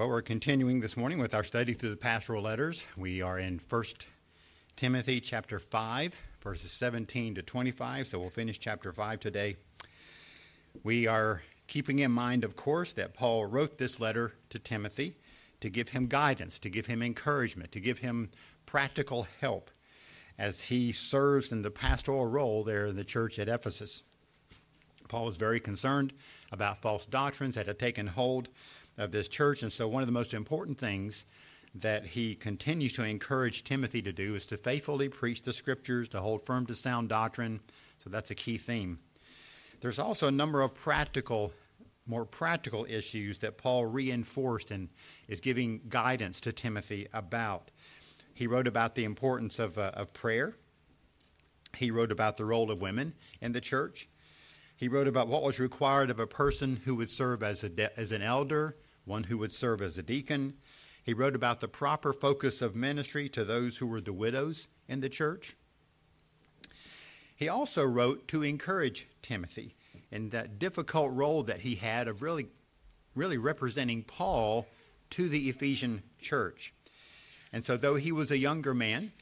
Well, we're continuing this morning with our study through the pastoral letters. We are in 1 Timothy chapter 5, verses 17 to 25, so we'll finish chapter 5 today. We are keeping in mind, of course, that Paul wrote this letter to Timothy to give him guidance, to give him encouragement, to give him practical help as he serves in the pastoral role there in the church at Ephesus. Paul was very concerned about false doctrines that had taken hold of this church. And so, one of the most important things that he continues to encourage Timothy to do is to faithfully preach the scriptures, to hold firm to sound doctrine. So, that's a key theme. There's also a number of practical, more practical issues that Paul reinforced and is giving guidance to Timothy about. He wrote about the importance of, uh, of prayer. He wrote about the role of women in the church. He wrote about what was required of a person who would serve as, a de- as an elder, one who would serve as a deacon. He wrote about the proper focus of ministry to those who were the widows in the church. He also wrote to encourage Timothy in that difficult role that he had of really, really representing Paul to the Ephesian church. And so, though he was a younger man,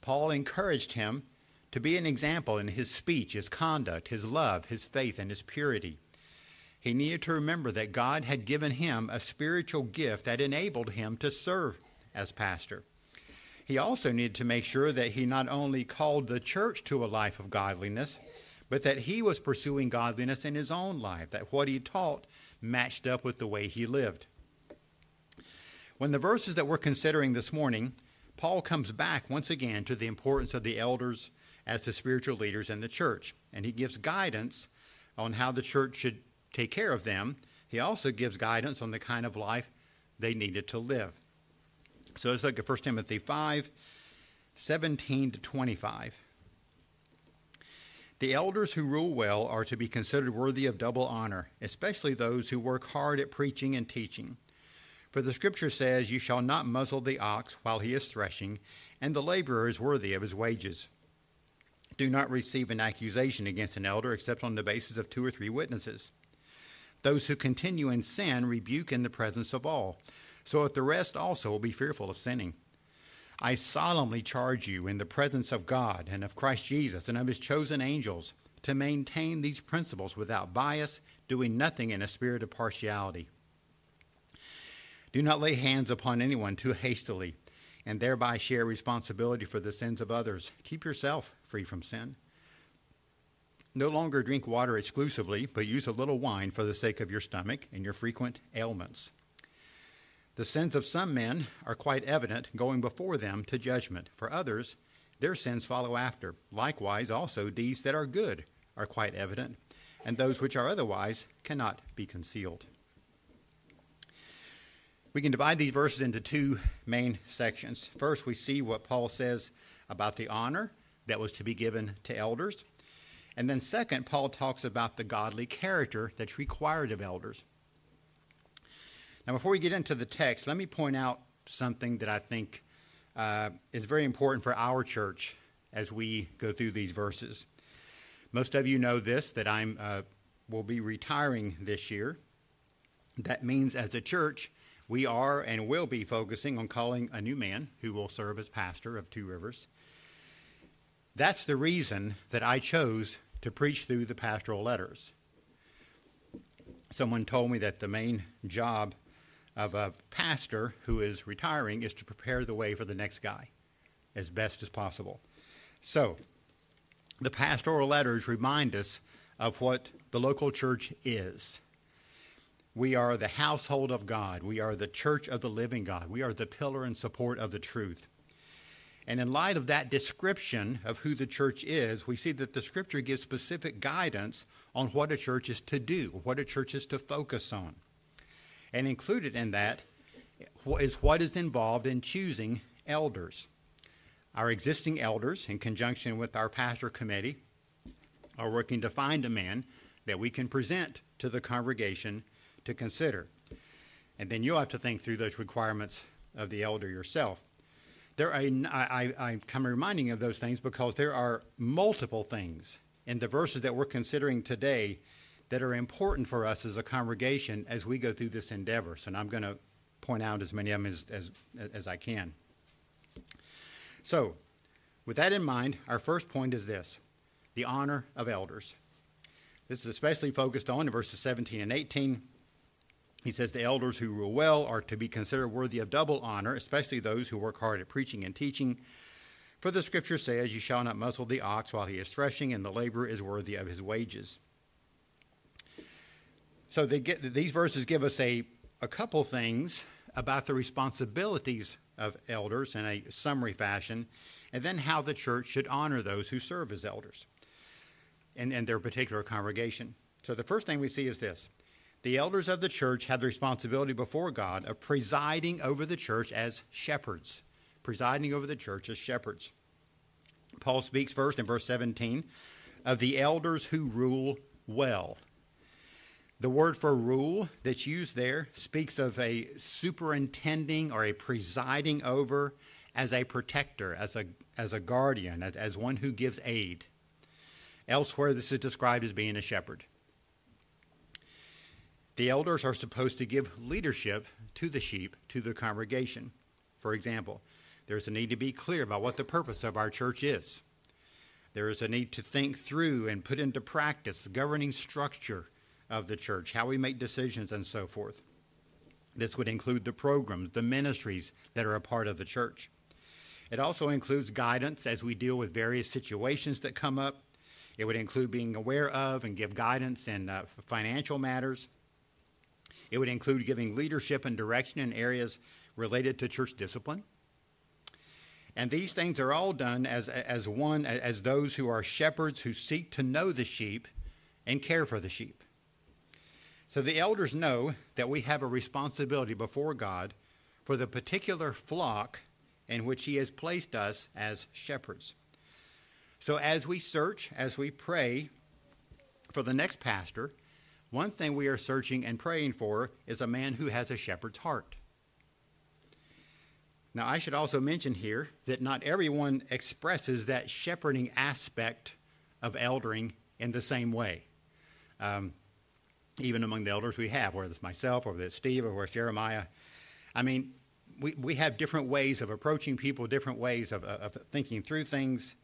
Paul encouraged him to be an example in his speech, his conduct, his love, his faith, and his purity he needed to remember that God had given him a spiritual gift that enabled him to serve as pastor. He also needed to make sure that he not only called the church to a life of godliness, but that he was pursuing godliness in his own life, that what he taught matched up with the way he lived. When the verses that we're considering this morning, Paul comes back once again to the importance of the elders as the spiritual leaders in the church, and he gives guidance on how the church should take care of them, he also gives guidance on the kind of life they needed to live. So let's look at 1 Timothy 5 17 to 25. The elders who rule well are to be considered worthy of double honor, especially those who work hard at preaching and teaching. For the scripture says, You shall not muzzle the ox while he is threshing, and the laborer is worthy of his wages. Do not receive an accusation against an elder except on the basis of two or three witnesses. Those who continue in sin rebuke in the presence of all, so that the rest also will be fearful of sinning. I solemnly charge you in the presence of God and of Christ Jesus and of his chosen angels to maintain these principles without bias, doing nothing in a spirit of partiality. Do not lay hands upon anyone too hastily and thereby share responsibility for the sins of others. Keep yourself free from sin. No longer drink water exclusively, but use a little wine for the sake of your stomach and your frequent ailments. The sins of some men are quite evident, going before them to judgment. For others, their sins follow after. Likewise, also, deeds that are good are quite evident, and those which are otherwise cannot be concealed. We can divide these verses into two main sections. First, we see what Paul says about the honor that was to be given to elders. And then, second, Paul talks about the godly character that's required of elders. Now, before we get into the text, let me point out something that I think uh, is very important for our church as we go through these verses. Most of you know this that I'm uh, will be retiring this year. That means, as a church, we are and will be focusing on calling a new man who will serve as pastor of Two Rivers. That's the reason that I chose to preach through the pastoral letters. Someone told me that the main job of a pastor who is retiring is to prepare the way for the next guy as best as possible. So, the pastoral letters remind us of what the local church is. We are the household of God. We are the church of the living God. We are the pillar and support of the truth. And in light of that description of who the church is, we see that the scripture gives specific guidance on what a church is to do, what a church is to focus on. And included in that is what is involved in choosing elders. Our existing elders, in conjunction with our pastor committee, are working to find a man that we can present to the congregation to consider. And then you'll have to think through those requirements of the elder yourself. There are, I, I, I'm reminding of those things because there are multiple things in the verses that we're considering today that are important for us as a congregation as we go through this endeavor. So I'm going to point out as many of them as, as, as I can. So, with that in mind, our first point is this the honor of elders. This is especially focused on in verses 17 and 18. He says the elders who rule well are to be considered worthy of double honor, especially those who work hard at preaching and teaching. For the scripture says, You shall not muzzle the ox while he is threshing, and the laborer is worthy of his wages. So get, these verses give us a, a couple things about the responsibilities of elders in a summary fashion, and then how the church should honor those who serve as elders in, in their particular congregation. So the first thing we see is this the elders of the church have the responsibility before God of presiding over the church as shepherds presiding over the church as shepherds. Paul speaks first in verse 17 of the elders who rule well. The word for rule that's used there speaks of a superintending or a presiding over as a protector, as a, as a guardian, as, as one who gives aid. Elsewhere, this is described as being a shepherd. The elders are supposed to give leadership to the sheep, to the congregation. For example, there's a need to be clear about what the purpose of our church is. There is a need to think through and put into practice the governing structure of the church, how we make decisions, and so forth. This would include the programs, the ministries that are a part of the church. It also includes guidance as we deal with various situations that come up. It would include being aware of and give guidance in uh, financial matters. It would include giving leadership and direction in areas related to church discipline. And these things are all done as, as one, as those who are shepherds who seek to know the sheep and care for the sheep. So the elders know that we have a responsibility before God for the particular flock in which He has placed us as shepherds. So as we search, as we pray for the next pastor, one thing we are searching and praying for is a man who has a shepherd's heart. Now, I should also mention here that not everyone expresses that shepherding aspect of eldering in the same way. Um, even among the elders we have, whether it's myself or whether it's Steve or whether it's Jeremiah. I mean, we, we have different ways of approaching people, different ways of, of thinking through things.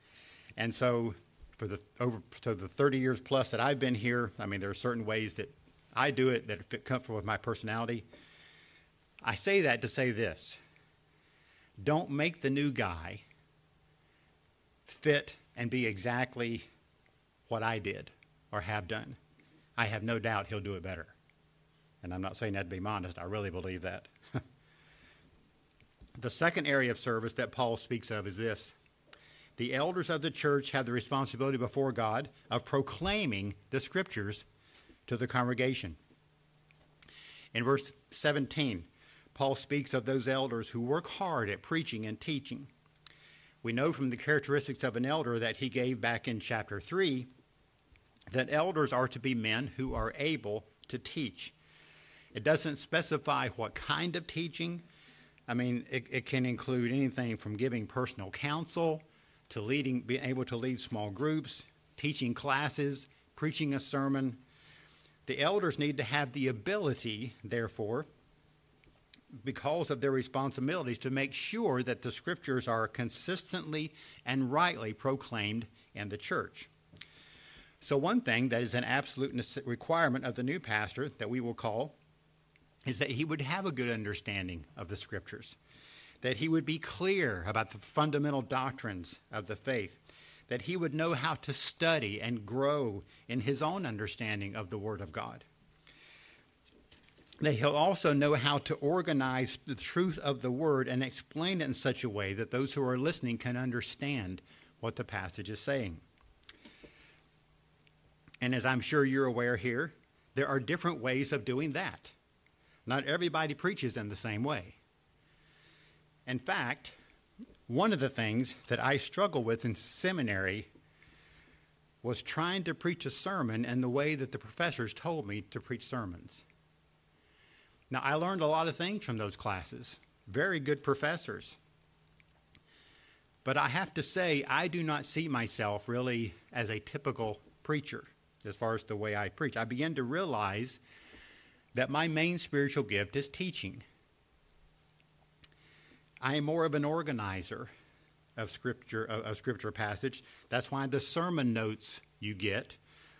And so, for the over so the 30 years plus that I've been here, I mean, there are certain ways that I do it that fit comfortable with my personality. I say that to say this don't make the new guy fit and be exactly what I did or have done. I have no doubt he'll do it better. And I'm not saying that to be modest, I really believe that. the second area of service that Paul speaks of is this the elders of the church have the responsibility before God of proclaiming the scriptures to the congregation. In verse 17, Paul speaks of those elders who work hard at preaching and teaching. We know from the characteristics of an elder that he gave back in chapter 3 that elders are to be men who are able to teach. It doesn't specify what kind of teaching. I mean, it, it can include anything from giving personal counsel to leading, being able to lead small groups, teaching classes, preaching a sermon. The elders need to have the ability, therefore, because of their responsibilities to make sure that the scriptures are consistently and rightly proclaimed in the church. So, one thing that is an absolute requirement of the new pastor that we will call is that he would have a good understanding of the scriptures, that he would be clear about the fundamental doctrines of the faith, that he would know how to study and grow in his own understanding of the Word of God that he'll also know how to organize the truth of the word and explain it in such a way that those who are listening can understand what the passage is saying. And as I'm sure you're aware here, there are different ways of doing that. Not everybody preaches in the same way. In fact, one of the things that I struggled with in seminary was trying to preach a sermon in the way that the professors told me to preach sermons. Now, I learned a lot of things from those classes, very good professors. But I have to say, I do not see myself really as a typical preacher as far as the way I preach. I begin to realize that my main spiritual gift is teaching. I am more of an organizer of scripture of, scripture passage. That's why the sermon notes you get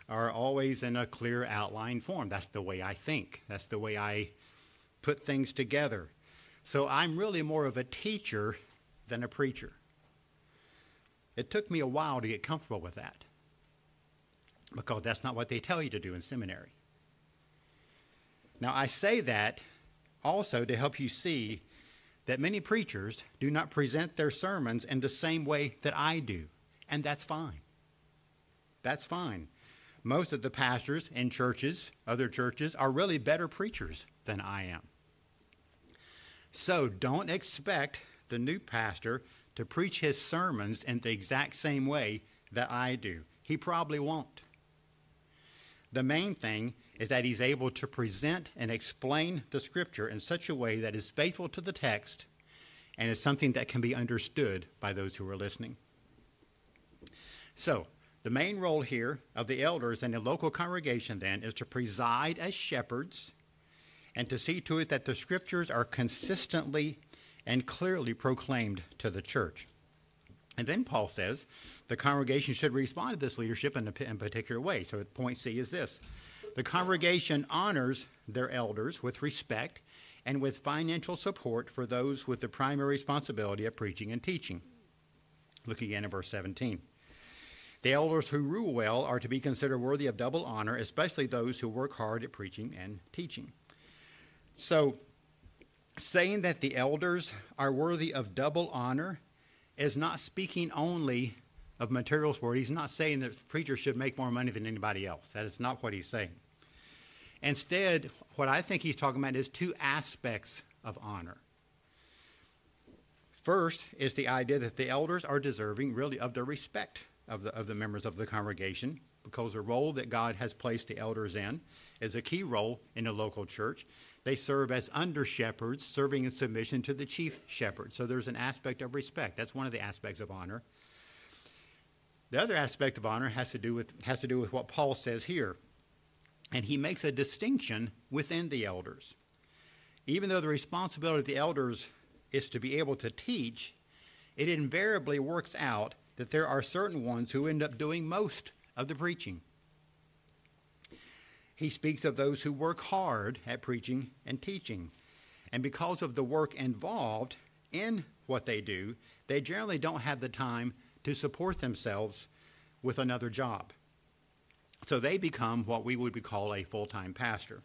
are always in a clear outline form. That's the way I think. That's the way I put things together. So I'm really more of a teacher than a preacher. It took me a while to get comfortable with that because that's not what they tell you to do in seminary. Now, I say that also to help you see that many preachers do not present their sermons in the same way that I do, and that's fine. That's fine. Most of the pastors in churches, other churches, are really better preachers than I am. So don't expect the new pastor to preach his sermons in the exact same way that I do. He probably won't. The main thing is that he's able to present and explain the scripture in such a way that is faithful to the text and is something that can be understood by those who are listening. So, the main role here of the elders in a local congregation then is to preside as shepherds and to see to it that the scriptures are consistently and clearly proclaimed to the church. And then Paul says the congregation should respond to this leadership in a, in a particular way. So, point C is this the congregation honors their elders with respect and with financial support for those with the primary responsibility of preaching and teaching. Look again at verse 17. The elders who rule well are to be considered worthy of double honor, especially those who work hard at preaching and teaching. So, saying that the elders are worthy of double honor is not speaking only of material support. He's not saying that preachers should make more money than anybody else. That is not what he's saying. Instead, what I think he's talking about is two aspects of honor. First is the idea that the elders are deserving, really, of the respect of the, of the members of the congregation because the role that God has placed the elders in is a key role in a local church. They serve as under shepherds, serving in submission to the chief shepherd. So there's an aspect of respect. That's one of the aspects of honor. The other aspect of honor has to do with, has to do with what Paul says here and he makes a distinction within the elders. Even though the responsibility of the elders is to be able to teach, it invariably works out that there are certain ones who end up doing most of the preaching. He speaks of those who work hard at preaching and teaching. And because of the work involved in what they do, they generally don't have the time to support themselves with another job. So they become what we would call a full time pastor.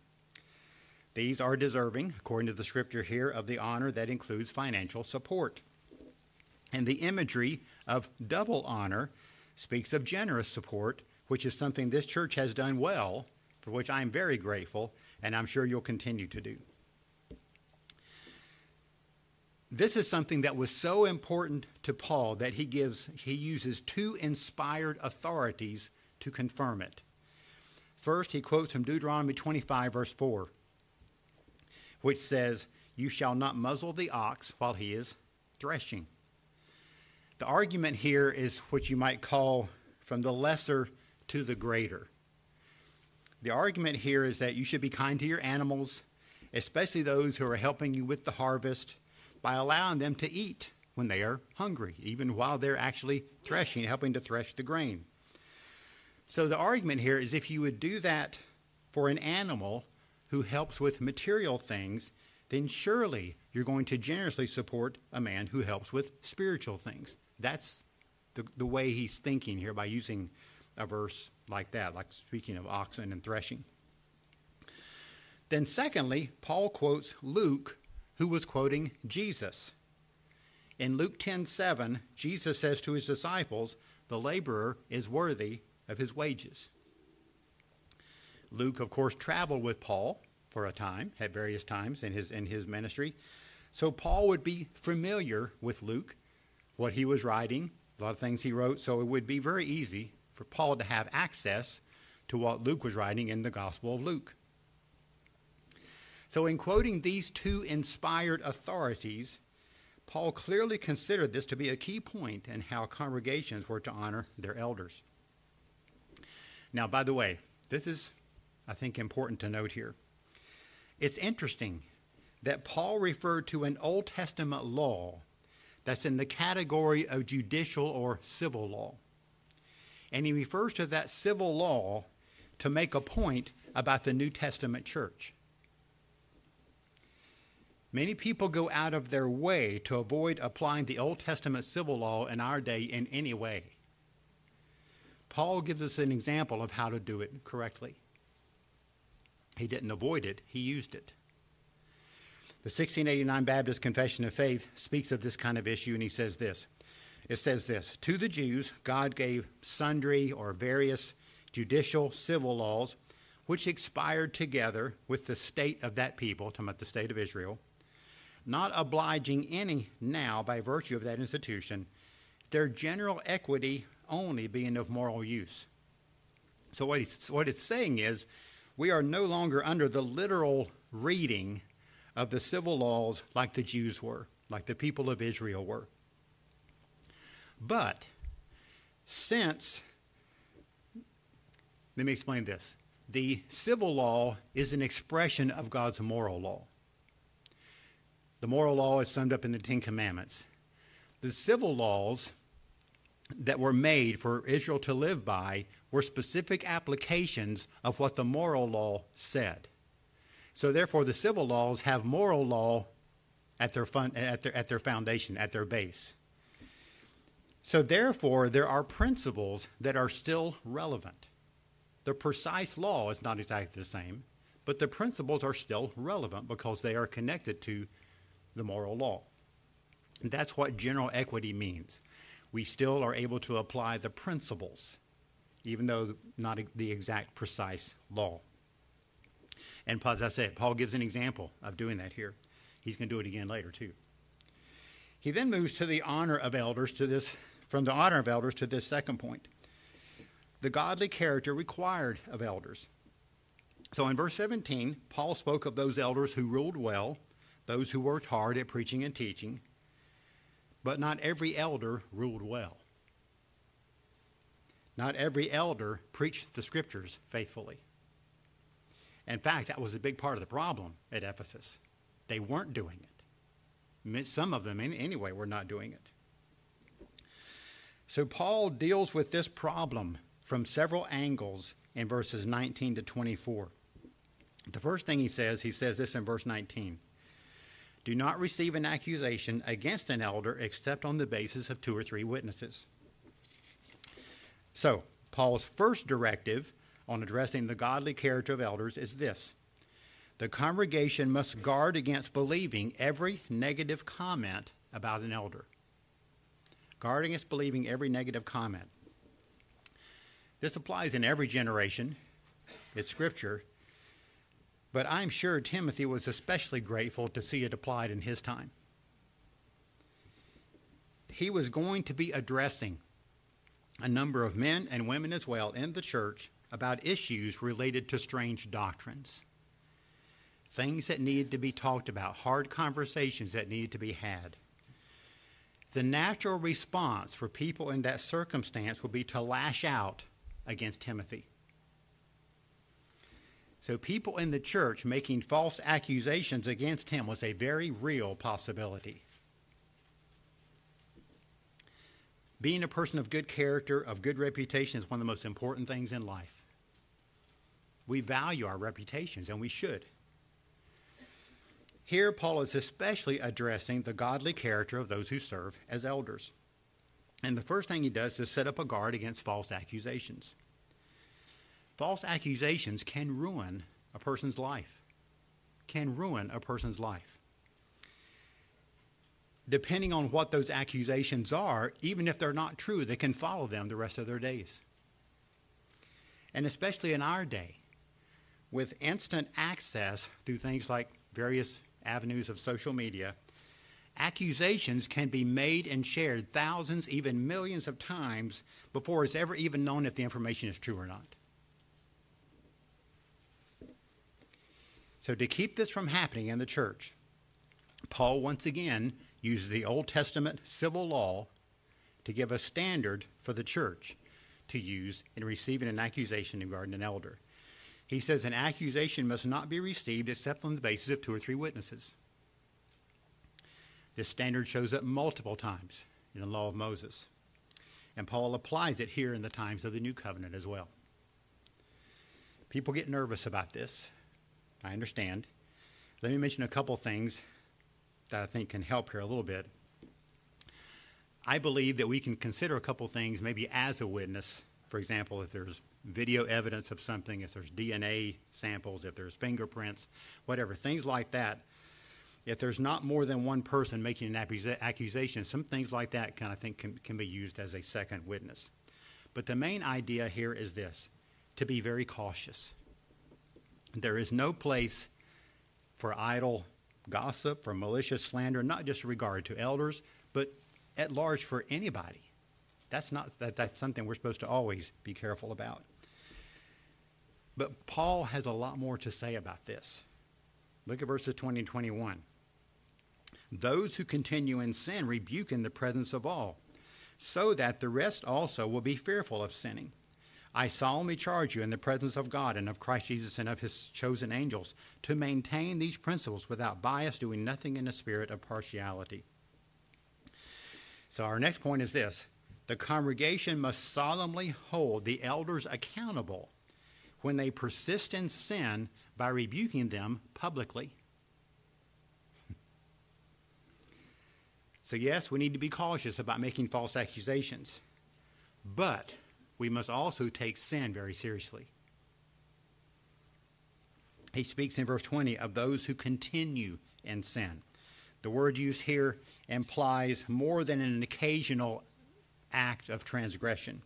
These are deserving, according to the scripture here, of the honor that includes financial support. And the imagery of double honor speaks of generous support, which is something this church has done well, for which I am very grateful, and I'm sure you'll continue to do. This is something that was so important to Paul that he gives he uses two inspired authorities to confirm it. First, he quotes from Deuteronomy 25, verse 4, which says, You shall not muzzle the ox while he is threshing. The argument here is what you might call from the lesser to the greater. The argument here is that you should be kind to your animals, especially those who are helping you with the harvest, by allowing them to eat when they are hungry, even while they're actually threshing, helping to thresh the grain. So the argument here is if you would do that for an animal who helps with material things, then surely you're going to generously support a man who helps with spiritual things. That's the, the way he's thinking here by using a verse like that, like speaking of oxen and threshing. Then, secondly, Paul quotes Luke, who was quoting Jesus. In Luke 10 7, Jesus says to his disciples, The laborer is worthy of his wages. Luke, of course, traveled with Paul for a time, at various times in his, in his ministry. So Paul would be familiar with Luke, what he was writing, a lot of things he wrote. So it would be very easy for Paul to have access to what Luke was writing in the Gospel of Luke. So, in quoting these two inspired authorities, Paul clearly considered this to be a key point in how congregations were to honor their elders. Now, by the way, this is, I think, important to note here. It's interesting that Paul referred to an Old Testament law that's in the category of judicial or civil law. And he refers to that civil law to make a point about the New Testament church. Many people go out of their way to avoid applying the Old Testament civil law in our day in any way. Paul gives us an example of how to do it correctly. He didn't avoid it, he used it. The 1689 Baptist Confession of Faith speaks of this kind of issue, and he says this. It says this To the Jews, God gave sundry or various judicial civil laws, which expired together with the state of that people, talking about the state of Israel, not obliging any now by virtue of that institution, their general equity only being of moral use. So, what, he's, what it's saying is, we are no longer under the literal reading of the civil laws like the Jews were, like the people of Israel were. But since, let me explain this the civil law is an expression of God's moral law. The moral law is summed up in the Ten Commandments. The civil laws that were made for Israel to live by were specific applications of what the moral law said. So therefore, the civil laws have moral law at their, fun, at their, at their foundation, at their base. So therefore, there are principles that are still relevant. The precise law is not exactly the same, but the principles are still relevant because they are connected to the moral law. And that's what general equity means. We still are able to apply the principles, even though not the exact precise law. And as I said, Paul gives an example of doing that here. He's going to do it again later, too. He then moves to the honor of elders to this, from the honor of elders to this second point. The godly character required of elders. So in verse 17, Paul spoke of those elders who ruled well, those who worked hard at preaching and teaching, but not every elder ruled well. Not every elder preached the scriptures faithfully. In fact, that was a big part of the problem at Ephesus. They weren't doing it. Some of them, anyway, were not doing it. So Paul deals with this problem from several angles in verses 19 to 24. The first thing he says, he says this in verse 19 Do not receive an accusation against an elder except on the basis of two or three witnesses. So, Paul's first directive on addressing the godly character of elders is this the congregation must guard against believing every negative comment about an elder. Guard against believing every negative comment. This applies in every generation, it's scripture, but I'm sure Timothy was especially grateful to see it applied in his time. He was going to be addressing a number of men and women as well in the church about issues related to strange doctrines. Things that needed to be talked about, hard conversations that needed to be had. The natural response for people in that circumstance would be to lash out against Timothy. So, people in the church making false accusations against him was a very real possibility. Being a person of good character, of good reputation, is one of the most important things in life. We value our reputations, and we should. Here, Paul is especially addressing the godly character of those who serve as elders. And the first thing he does is set up a guard against false accusations. False accusations can ruin a person's life, can ruin a person's life. Depending on what those accusations are, even if they're not true, they can follow them the rest of their days. And especially in our day, with instant access through things like various avenues of social media, accusations can be made and shared thousands, even millions of times before it's ever even known if the information is true or not. So, to keep this from happening in the church, Paul once again uses the Old Testament civil law to give a standard for the church to use in receiving an accusation regarding an elder. He says an accusation must not be received except on the basis of two or three witnesses. This standard shows up multiple times in the law of Moses. And Paul applies it here in the times of the new covenant as well. People get nervous about this. I understand. Let me mention a couple things that I think can help here a little bit. I believe that we can consider a couple things maybe as a witness. For example, if there's video evidence of something, if there's DNA samples, if there's fingerprints, whatever, things like that. If there's not more than one person making an accusation, some things like that kind of think can, can be used as a second witness. But the main idea here is this to be very cautious. There is no place for idle gossip, for malicious slander, not just regard to elders, but at large for anybody. That's not that, that's something we're supposed to always be careful about. But Paul has a lot more to say about this. Look at verses 20 and 21. Those who continue in sin rebuke in the presence of all, so that the rest also will be fearful of sinning. I solemnly charge you in the presence of God and of Christ Jesus and of his chosen angels to maintain these principles without bias, doing nothing in a spirit of partiality. So, our next point is this the congregation must solemnly hold the elders accountable when they persist in sin by rebuking them publicly. so, yes, we need to be cautious about making false accusations, but we must also take sin very seriously. He speaks in verse 20 of those who continue in sin. The word used here implies more than an occasional act of transgression.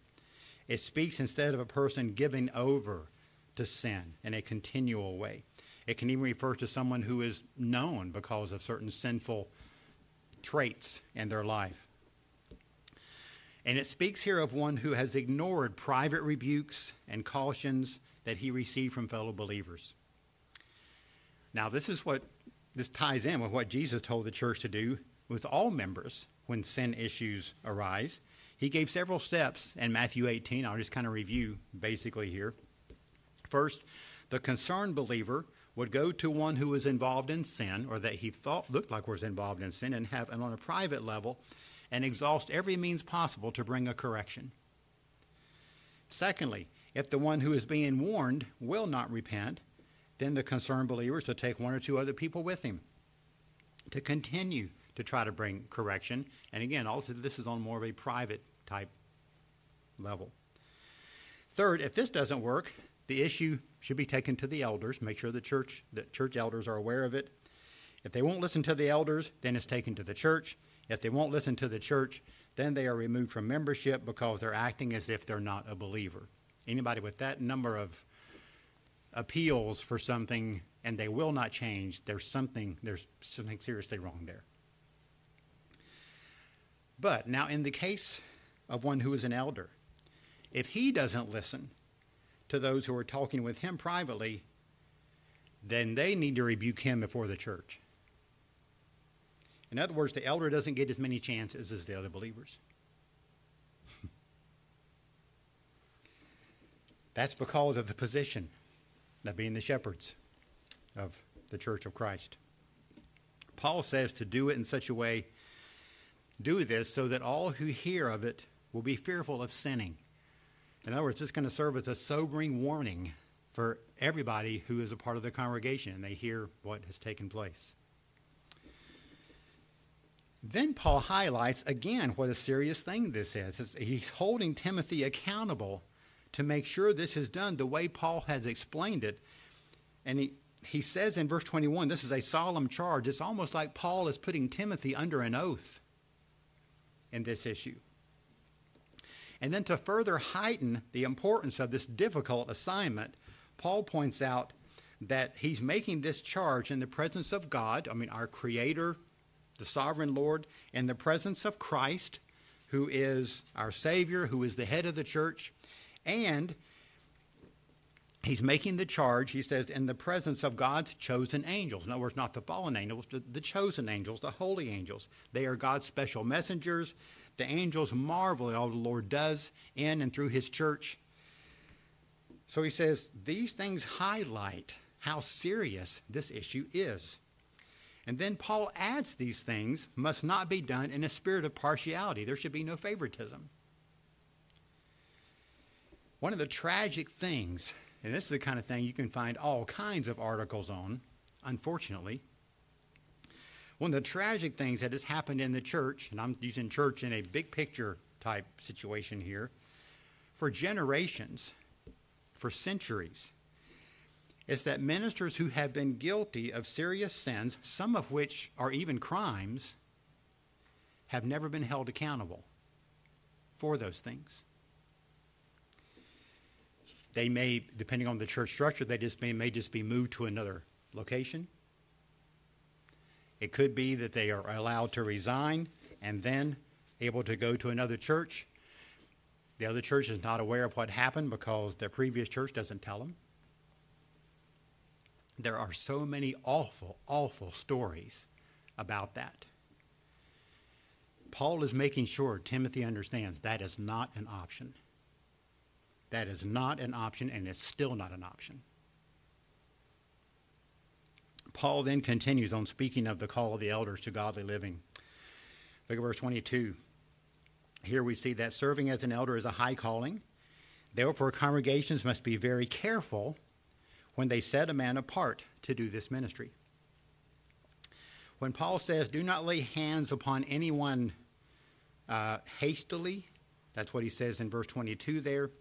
It speaks instead of a person giving over to sin in a continual way. It can even refer to someone who is known because of certain sinful traits in their life. And it speaks here of one who has ignored private rebukes and cautions that he received from fellow believers. Now, this is what this ties in with what Jesus told the church to do with all members when sin issues arise. He gave several steps in Matthew 18. I'll just kind of review basically here. First, the concerned believer would go to one who was involved in sin or that he thought looked like was involved in sin and have and on a private level and exhaust every means possible to bring a correction. Secondly, if the one who is being warned will not repent, then the concerned believer is to take one or two other people with him to continue to try to bring correction. And again, also this is on more of a private type level. Third, if this doesn't work, the issue should be taken to the elders. Make sure the church, the church elders are aware of it. If they won't listen to the elders, then it's taken to the church. If they won't listen to the church, then they are removed from membership because they're acting as if they're not a believer. Anybody with that number of appeals for something and they will not change, there's something there's something seriously wrong there. But now in the case of one who is an elder, if he doesn't listen to those who are talking with him privately, then they need to rebuke him before the church. In other words, the elder doesn't get as many chances as the other believers. That's because of the position of being the shepherds of the church of Christ. Paul says to do it in such a way, do this so that all who hear of it will be fearful of sinning. In other words, it's going to serve as a sobering warning for everybody who is a part of the congregation and they hear what has taken place. Then Paul highlights again what a serious thing this is. He's holding Timothy accountable to make sure this is done the way Paul has explained it. And he, he says in verse 21 this is a solemn charge. It's almost like Paul is putting Timothy under an oath in this issue. And then to further heighten the importance of this difficult assignment, Paul points out that he's making this charge in the presence of God, I mean, our Creator, the sovereign Lord, in the presence of Christ, who is our Savior, who is the head of the church, and he's making the charge, he says, in the presence of God's chosen angels. In other words, not the fallen angels, the chosen angels, the holy angels. They are God's special messengers. The angels marvel at all the Lord does in and through his church. So he says, these things highlight how serious this issue is. And then Paul adds these things must not be done in a spirit of partiality. There should be no favoritism. One of the tragic things, and this is the kind of thing you can find all kinds of articles on, unfortunately. One of the tragic things that has happened in the church, and I'm using church in a big picture type situation here, for generations, for centuries, is that ministers who have been guilty of serious sins, some of which are even crimes, have never been held accountable for those things. They may, depending on the church structure, they just may, may just be moved to another location. It could be that they are allowed to resign and then able to go to another church. The other church is not aware of what happened because their previous church doesn't tell them. There are so many awful, awful stories about that. Paul is making sure Timothy understands that is not an option. That is not an option, and it's still not an option. Paul then continues on speaking of the call of the elders to godly living. Look at verse 22. Here we see that serving as an elder is a high calling. Therefore, congregations must be very careful when they set a man apart to do this ministry. When Paul says, Do not lay hands upon anyone uh, hastily, that's what he says in verse 22 there.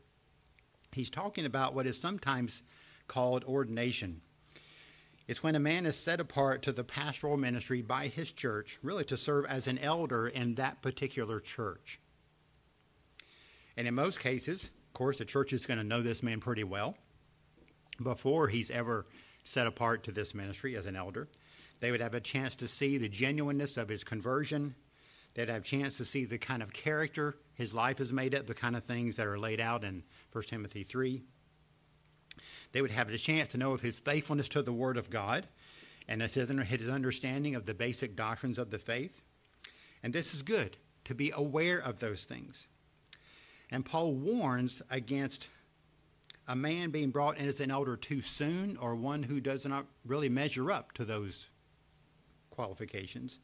He's talking about what is sometimes called ordination. It's when a man is set apart to the pastoral ministry by his church, really to serve as an elder in that particular church. And in most cases, of course, the church is going to know this man pretty well before he's ever set apart to this ministry as an elder. They would have a chance to see the genuineness of his conversion. They'd have a chance to see the kind of character his life is made up, the kind of things that are laid out in 1 Timothy 3. They would have a chance to know of his faithfulness to the Word of God and his understanding of the basic doctrines of the faith. And this is good, to be aware of those things. And Paul warns against a man being brought in as an elder too soon or one who does not really measure up to those qualifications.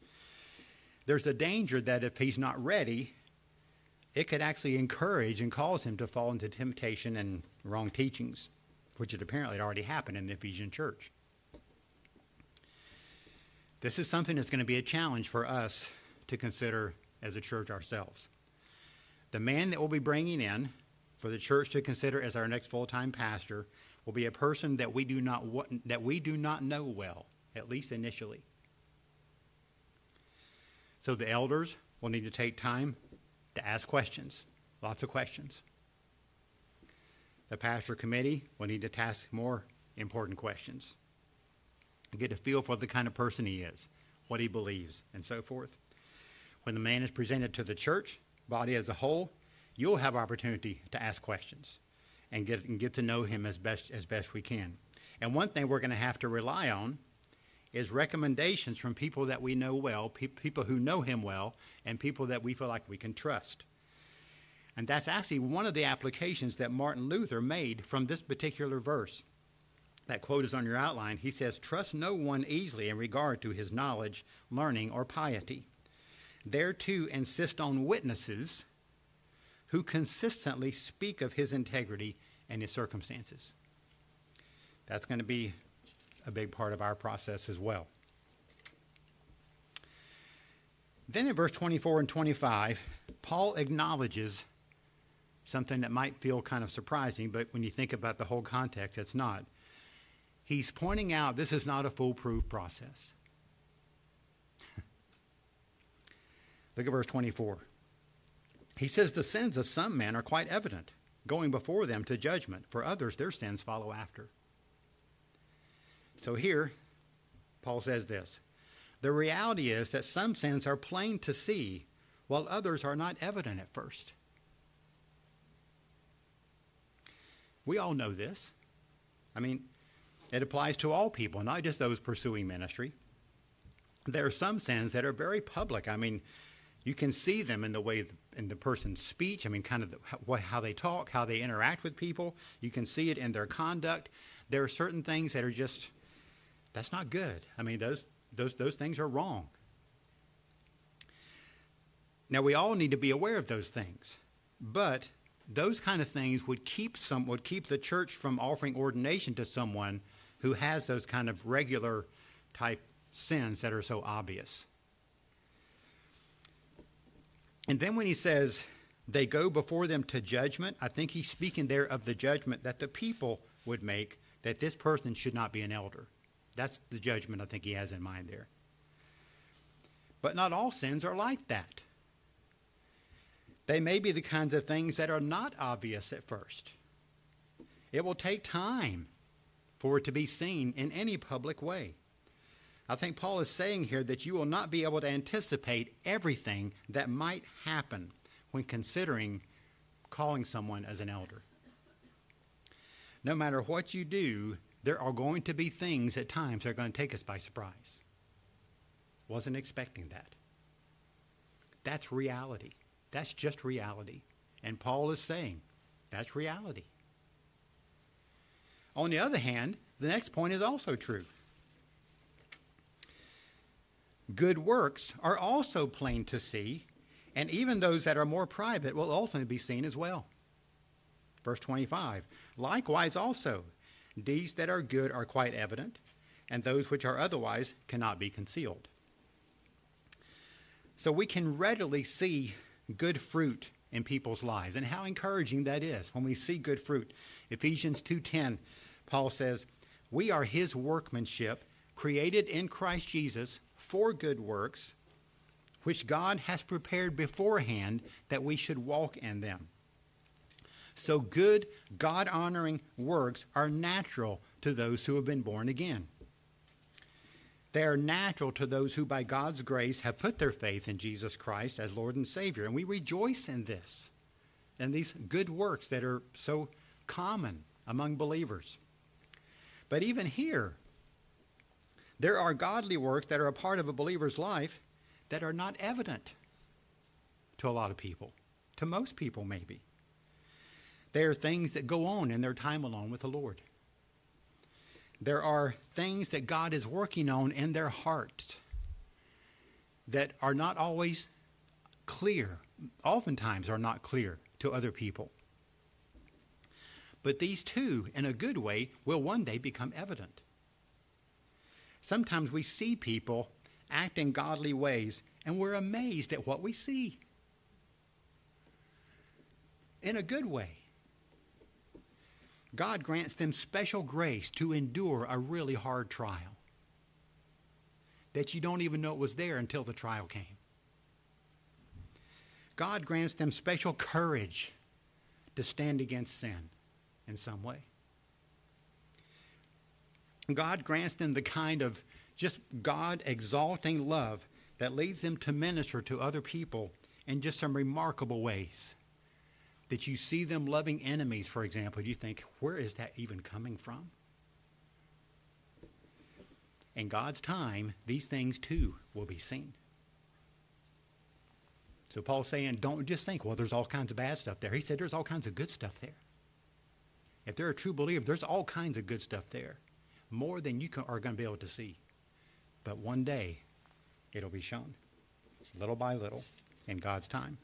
There's a danger that if he's not ready, it could actually encourage and cause him to fall into temptation and wrong teachings, which had apparently already happened in the Ephesian church. This is something that's going to be a challenge for us to consider as a church ourselves. The man that we'll be bringing in for the church to consider as our next full-time pastor will be a person that we do not that we do not know well, at least initially. So the elders will need to take time to ask questions, lots of questions. The pastor committee will need to ask more important questions. Get a feel for the kind of person he is, what he believes, and so forth. When the man is presented to the church body as a whole, you'll have opportunity to ask questions and get, and get to know him as best, as best we can. And one thing we're going to have to rely on is recommendations from people that we know well, pe- people who know him well, and people that we feel like we can trust. And that's actually one of the applications that Martin Luther made from this particular verse. That quote is on your outline. He says, Trust no one easily in regard to his knowledge, learning, or piety. Thereto insist on witnesses who consistently speak of his integrity and his circumstances. That's going to be a big part of our process as well. Then in verse 24 and 25, Paul acknowledges something that might feel kind of surprising, but when you think about the whole context, it's not. He's pointing out this is not a foolproof process. Look at verse 24. He says the sins of some men are quite evident, going before them to judgment. For others, their sins follow after. So here, Paul says this The reality is that some sins are plain to see, while others are not evident at first. We all know this. I mean, it applies to all people, not just those pursuing ministry. There are some sins that are very public. I mean, you can see them in the way in the person's speech. I mean, kind of the, how they talk, how they interact with people. You can see it in their conduct. There are certain things that are just that's not good. I mean, those those, those things are wrong. Now, we all need to be aware of those things, but those kind of things would keep some would keep the church from offering ordination to someone who has those kind of regular type sins that are so obvious. And then when he says they go before them to judgment, I think he's speaking there of the judgment that the people would make that this person should not be an elder. That's the judgment I think he has in mind there. But not all sins are like that. They may be the kinds of things that are not obvious at first. It will take time for it to be seen in any public way. I think Paul is saying here that you will not be able to anticipate everything that might happen when considering calling someone as an elder. No matter what you do, there are going to be things at times that are going to take us by surprise. Wasn't expecting that. That's reality. That's just reality. And Paul is saying that's reality. On the other hand, the next point is also true. Good works are also plain to see, and even those that are more private will ultimately be seen as well. Verse 25 Likewise, also, deeds that are good are quite evident, and those which are otherwise cannot be concealed. So we can readily see good fruit in people's lives and how encouraging that is when we see good fruit. Ephesians 2:10 Paul says, "We are his workmanship, created in Christ Jesus for good works, which God has prepared beforehand that we should walk in them." So good, God-honoring works are natural to those who have been born again. They are natural to those who, by God's grace, have put their faith in Jesus Christ as Lord and Savior. And we rejoice in this and these good works that are so common among believers. But even here, there are godly works that are a part of a believer's life that are not evident to a lot of people, to most people, maybe. They are things that go on in their time alone with the Lord. There are things that God is working on in their heart that are not always clear, oftentimes are not clear to other people. But these two, in a good way, will one day become evident. Sometimes we see people act in godly ways and we're amazed at what we see. In a good way. God grants them special grace to endure a really hard trial that you don't even know it was there until the trial came. God grants them special courage to stand against sin in some way. God grants them the kind of just God exalting love that leads them to minister to other people in just some remarkable ways that you see them loving enemies, for example, you think, where is that even coming from? In God's time, these things too will be seen. So Paul's saying, don't just think, well, there's all kinds of bad stuff there. He said there's all kinds of good stuff there. If they're a true believer, there's all kinds of good stuff there, more than you are going to be able to see. But one day, it'll be shown, little by little, in God's time.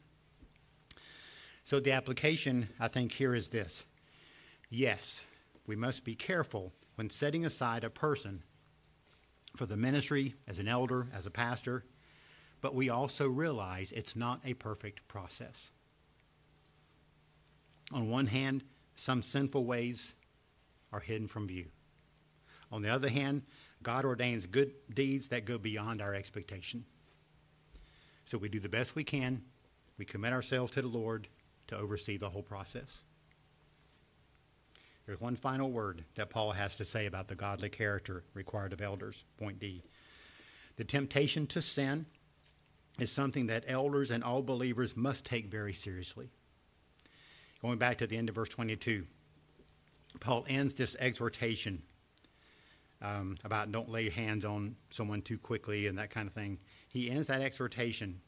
So the application, I think, here is this yes, we must be careful when setting aside a person for the ministry as an elder, as a pastor, but we also realize it's not a perfect process. On one hand, some sinful ways are hidden from view. On the other hand, God ordains good deeds that go beyond our expectation. So we do the best we can. We commit ourselves to the Lord to oversee the whole process. There's one final word that Paul has to say about the godly character required of elders. Point D. The temptation to sin is something that elders and all believers must take very seriously. Going back to the end of verse 22, Paul ends this exhortation um, about don't lay hands on someone too quickly and that kind of thing. He ends that exhortation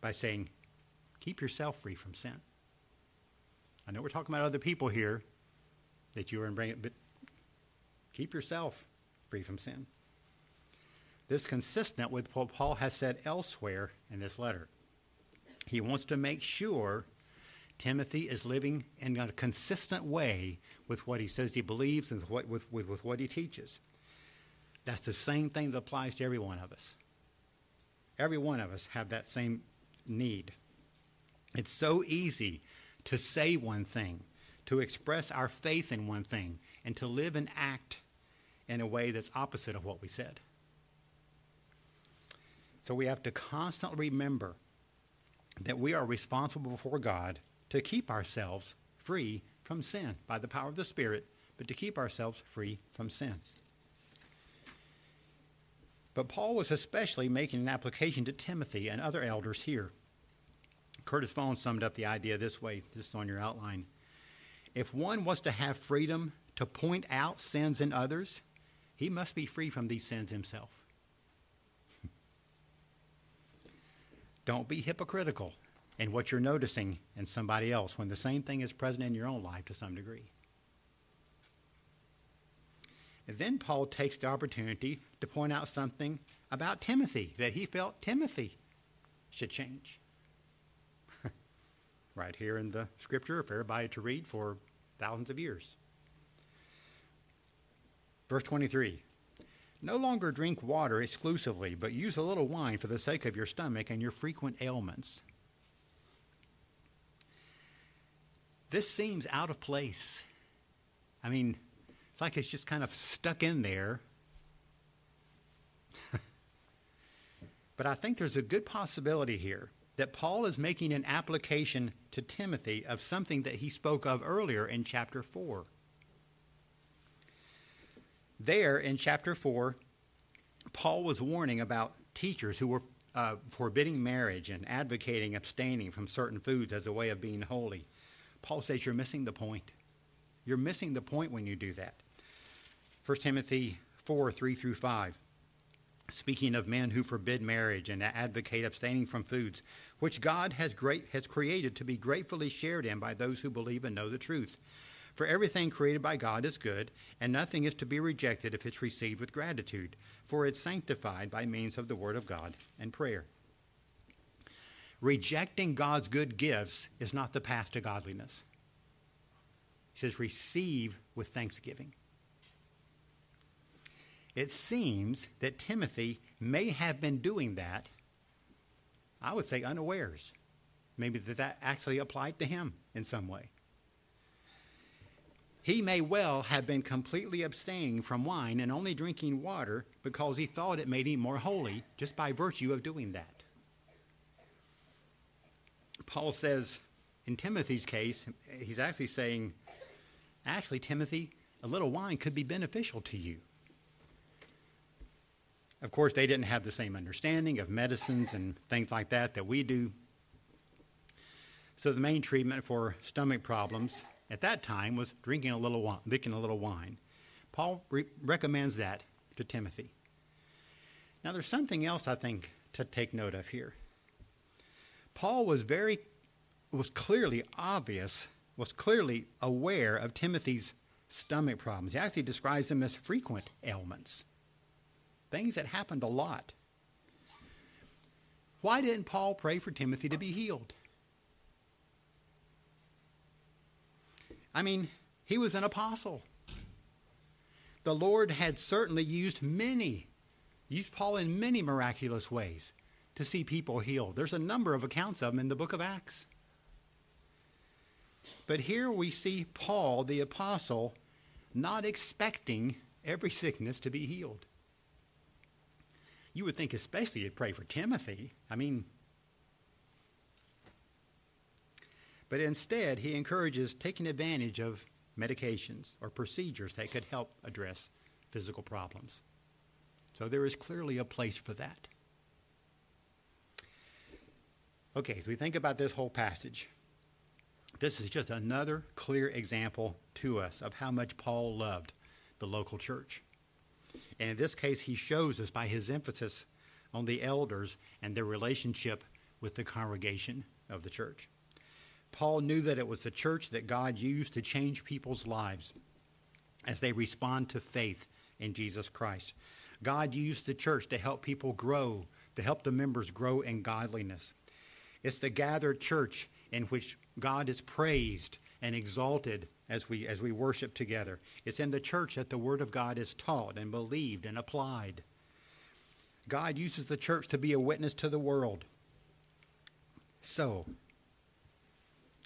by saying, Keep yourself free from sin. I know we're talking about other people here that you are in bringing, but keep yourself free from sin. This is consistent with what Paul has said elsewhere in this letter. He wants to make sure Timothy is living in a consistent way with what he says he believes and with, with, with what he teaches. That's the same thing that applies to every one of us. Every one of us have that same need. It's so easy to say one thing, to express our faith in one thing, and to live and act in a way that's opposite of what we said. So we have to constantly remember that we are responsible before God to keep ourselves free from sin by the power of the Spirit, but to keep ourselves free from sin. But Paul was especially making an application to Timothy and other elders here. Curtis Vaughan summed up the idea this way this is on your outline. If one was to have freedom to point out sins in others, he must be free from these sins himself. Don't be hypocritical in what you're noticing in somebody else when the same thing is present in your own life to some degree. And then Paul takes the opportunity to point out something about Timothy that he felt Timothy should change. right here in the scripture for everybody to read for thousands of years. Verse 23 No longer drink water exclusively, but use a little wine for the sake of your stomach and your frequent ailments. This seems out of place. I mean, it's like it's just kind of stuck in there. but I think there's a good possibility here that Paul is making an application to Timothy of something that he spoke of earlier in chapter 4. There in chapter 4, Paul was warning about teachers who were uh, forbidding marriage and advocating abstaining from certain foods as a way of being holy. Paul says you're missing the point. You're missing the point when you do that. 1 Timothy 4 3 through 5. Speaking of men who forbid marriage and advocate abstaining from foods, which God has, great, has created to be gratefully shared in by those who believe and know the truth. For everything created by God is good, and nothing is to be rejected if it's received with gratitude, for it's sanctified by means of the Word of God and prayer. Rejecting God's good gifts is not the path to godliness. He says, receive with thanksgiving. It seems that Timothy may have been doing that, I would say unawares. Maybe that, that actually applied to him in some way. He may well have been completely abstaining from wine and only drinking water because he thought it made him more holy just by virtue of doing that. Paul says in Timothy's case, he's actually saying, actually, Timothy, a little wine could be beneficial to you. Of course, they didn't have the same understanding of medicines and things like that that we do. So the main treatment for stomach problems at that time was drinking a little wine, drinking a little wine. Paul re- recommends that to Timothy. Now, there's something else I think to take note of here. Paul was very, was clearly obvious, was clearly aware of Timothy's stomach problems. He actually describes them as frequent ailments, things that happened a lot. Why didn't Paul pray for Timothy to be healed? I mean, he was an apostle. The Lord had certainly used many, used Paul in many miraculous ways to see people healed. There's a number of accounts of them in the book of Acts. But here we see Paul, the apostle, not expecting every sickness to be healed. You would think, especially, he'd pray for Timothy. I mean, but instead, he encourages taking advantage of medications or procedures that could help address physical problems. So there is clearly a place for that. Okay, so we think about this whole passage. This is just another clear example to us of how much Paul loved the local church. And in this case, he shows us by his emphasis on the elders and their relationship with the congregation of the church. Paul knew that it was the church that God used to change people's lives as they respond to faith in Jesus Christ. God used the church to help people grow, to help the members grow in godliness. It's the gathered church in which God is praised and exalted as we, as we worship together. It's in the church that the Word of God is taught and believed and applied. God uses the church to be a witness to the world. So,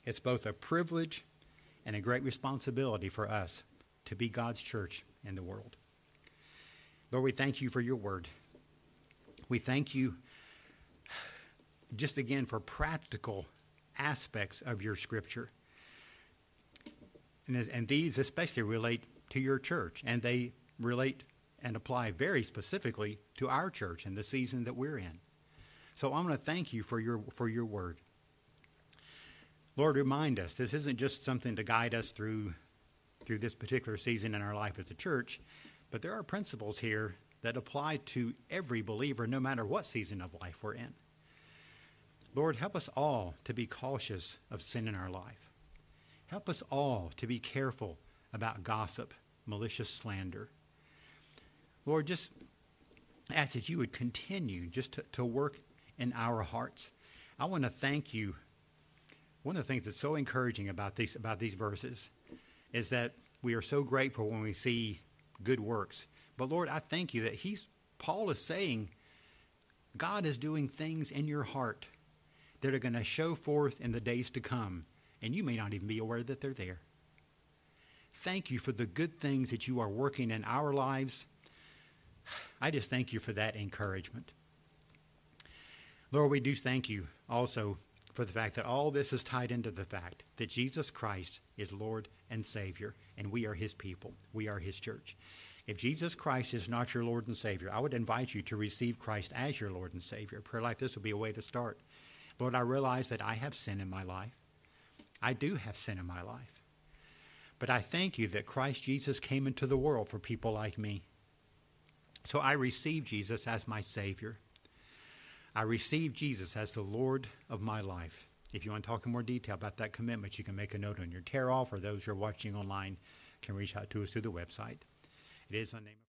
it's both a privilege and a great responsibility for us to be God's church in the world. Lord, we thank you for your word. We thank you just again for practical aspects of your scripture. And, and these especially relate to your church, and they relate and apply very specifically to our church and the season that we're in. So I'm going to thank you for your, for your word. Lord, remind us this isn't just something to guide us through, through this particular season in our life as a church, but there are principles here that apply to every believer, no matter what season of life we're in. Lord, help us all to be cautious of sin in our life. Help us all to be careful about gossip, malicious slander. Lord, just ask that you would continue just to, to work in our hearts. I want to thank you. One of the things that's so encouraging about these about these verses is that we are so grateful when we see good works. But Lord, I thank you that he's Paul is saying God is doing things in your heart that are going to show forth in the days to come, and you may not even be aware that they're there. Thank you for the good things that you are working in our lives. I just thank you for that encouragement. Lord, we do thank you also for the fact that all this is tied into the fact that Jesus Christ is Lord and Savior, and we are His people. We are His church. If Jesus Christ is not your Lord and Savior, I would invite you to receive Christ as your Lord and Savior. Prayer like this would be a way to start. Lord, I realize that I have sin in my life. I do have sin in my life. But I thank you that Christ Jesus came into the world for people like me. So I receive Jesus as my Savior. I receive Jesus as the Lord of my life. If you want to talk in more detail about that commitment, you can make a note on your tear off, or those who are watching online can reach out to us through the website. It is the name